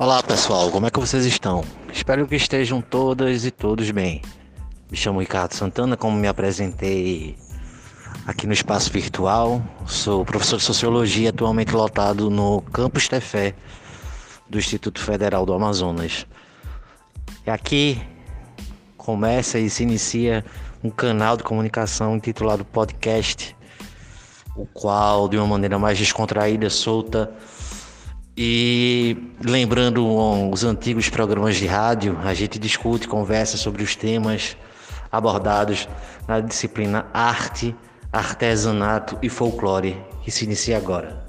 Olá pessoal, como é que vocês estão? Espero que estejam todas e todos bem. Me chamo Ricardo Santana, como me apresentei aqui no espaço virtual. Sou professor de Sociologia, atualmente lotado no Campus Tefé do Instituto Federal do Amazonas. E aqui começa e se inicia um canal de comunicação intitulado Podcast, o qual, de uma maneira mais descontraída, solta, e lembrando os antigos programas de rádio, a gente discute, conversa sobre os temas abordados na disciplina Arte, Artesanato e Folclore, que se inicia agora.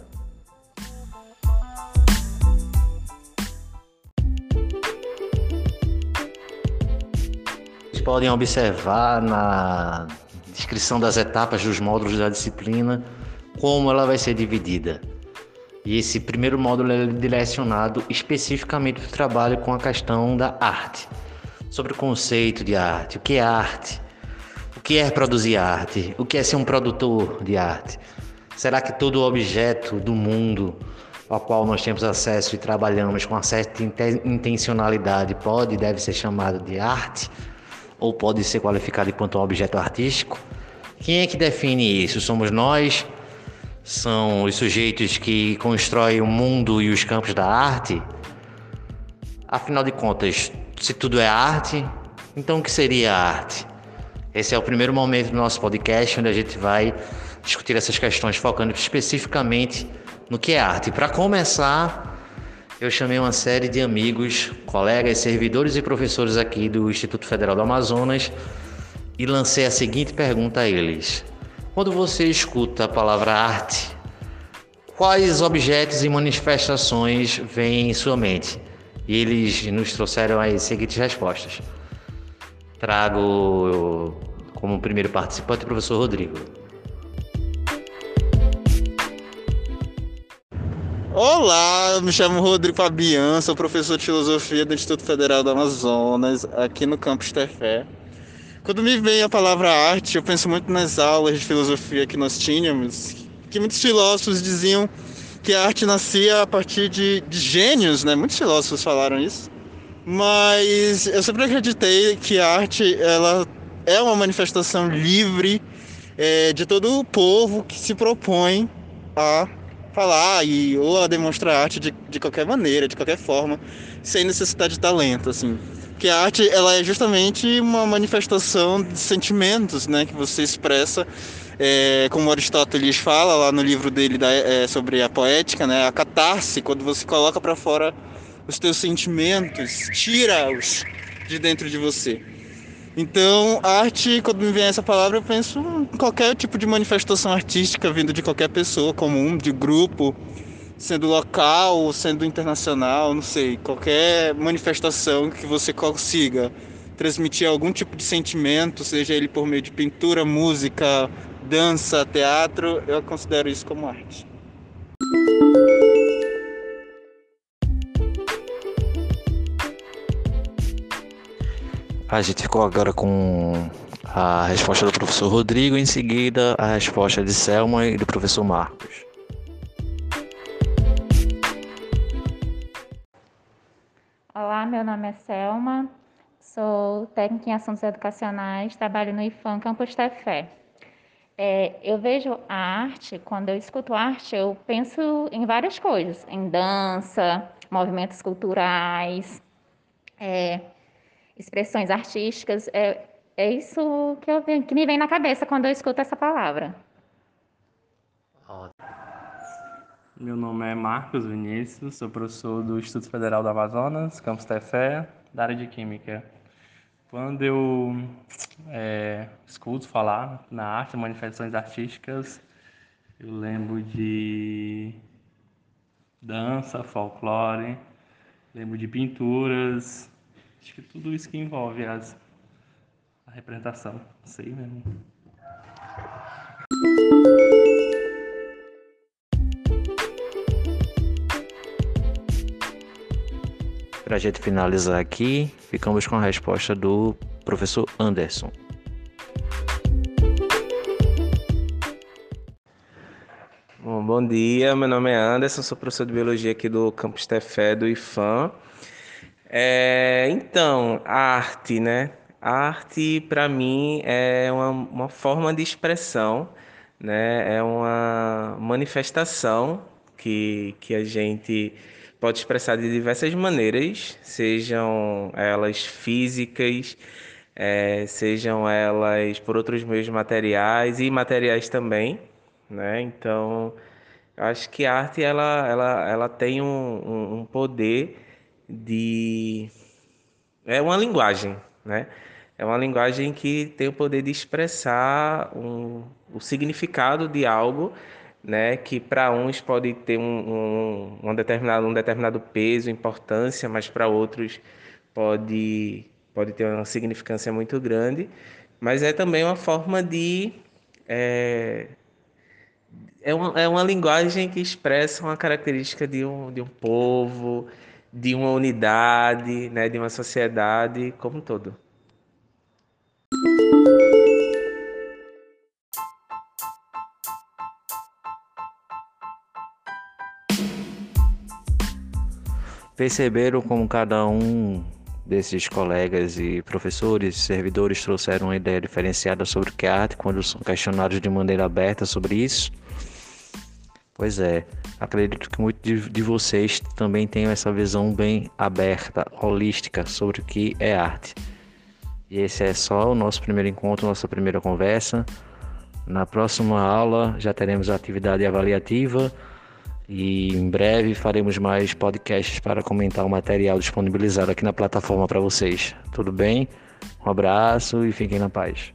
Vocês podem observar na descrição das etapas dos módulos da disciplina como ela vai ser dividida. E esse primeiro módulo é direcionado especificamente para o trabalho com a questão da arte, sobre o conceito de arte, o que é arte, o que é produzir arte, o que é ser um produtor de arte. Será que todo objeto do mundo ao qual nós temos acesso e trabalhamos com uma certa intencionalidade pode e deve ser chamado de arte? Ou pode ser qualificado enquanto um objeto artístico? Quem é que define isso? Somos nós? São os sujeitos que constroem o mundo e os campos da arte? Afinal de contas, se tudo é arte, então o que seria arte? Esse é o primeiro momento do nosso podcast onde a gente vai discutir essas questões focando especificamente no que é arte. Para começar, eu chamei uma série de amigos, colegas, servidores e professores aqui do Instituto Federal do Amazonas e lancei a seguinte pergunta a eles: quando você escuta a palavra arte, quais objetos e manifestações vêm em sua mente? E eles nos trouxeram as seguintes respostas. Trago como primeiro participante o professor Rodrigo. Olá, eu me chamo Rodrigo Fabian, sou professor de filosofia do Instituto Federal do Amazonas, aqui no campus Tefé. Quando me vem a palavra arte, eu penso muito nas aulas de filosofia que nós tínhamos, que muitos filósofos diziam que a arte nascia a partir de, de gênios, né? Muitos filósofos falaram isso. Mas eu sempre acreditei que a arte ela é uma manifestação livre é, de todo o povo que se propõe a falar e, ou a demonstrar arte de, de qualquer maneira, de qualquer forma, sem necessidade de talento, assim que a arte ela é justamente uma manifestação de sentimentos, né, que você expressa, é, como Aristóteles fala lá no livro dele da, é, sobre a poética, né, a catarse, quando você coloca para fora os teus sentimentos, tira-os de dentro de você. Então, arte, quando me vem essa palavra, eu penso em qualquer tipo de manifestação artística vindo de qualquer pessoa comum, de grupo, sendo local, sendo internacional, não sei, qualquer manifestação que você consiga transmitir algum tipo de sentimento, seja ele por meio de pintura, música, dança, teatro, eu considero isso como arte. A gente ficou agora com a resposta do professor Rodrigo, em seguida a resposta de Selma e do professor Marcos. Olá, meu nome é Selma, sou técnica em assuntos educacionais, trabalho no IFAM Campus Tefé. É, eu vejo a arte, quando eu escuto arte, eu penso em várias coisas, em dança, movimentos culturais, é, expressões artísticas. É, é isso que, eu, que me vem na cabeça quando eu escuto essa palavra. Meu nome é Marcos Vinícius, sou professor do Instituto Federal do Amazonas, campus Tefé, da área de Química. Quando eu é, escuto falar na arte, manifestações artísticas, eu lembro de dança, folclore, lembro de pinturas, acho que tudo isso que envolve as, a representação, sei mesmo. Para a gente finalizar aqui, ficamos com a resposta do professor Anderson. Bom, bom dia, meu nome é Anderson, sou professor de biologia aqui do Campus Tefé do IFAM. É, então, a arte, né? A arte, para mim, é uma, uma forma de expressão, né? É uma manifestação que, que a gente pode expressar de diversas maneiras, sejam elas físicas, é, sejam elas por outros meios materiais e materiais também, né? Então, acho que a arte ela, ela, ela tem um, um, poder de é uma linguagem, né? É uma linguagem que tem o poder de expressar um, o significado de algo, né? Que para uns pode ter um, um, um, determinado, um determinado peso, importância, mas para outros pode, pode ter uma significância muito grande. Mas é também uma forma de é, é uma, é uma linguagem que expressa uma característica de um, de um povo, de uma unidade, né, de uma sociedade como um todo. Perceberam como cada um desses colegas e professores, servidores trouxeram uma ideia diferenciada sobre o que é arte quando são questionados de maneira aberta sobre isso? Pois é, acredito que muitos de, vocês também tenham essa visão bem aberta, holística sobre o que é arte. E esse é só o nosso primeiro encontro, nossa primeira conversa. Na próxima aula já teremos a atividade avaliativa e em breve faremos mais podcasts para comentar o material disponibilizado aqui na plataforma para vocês. Tudo bem? Um abraço e fiquem na paz.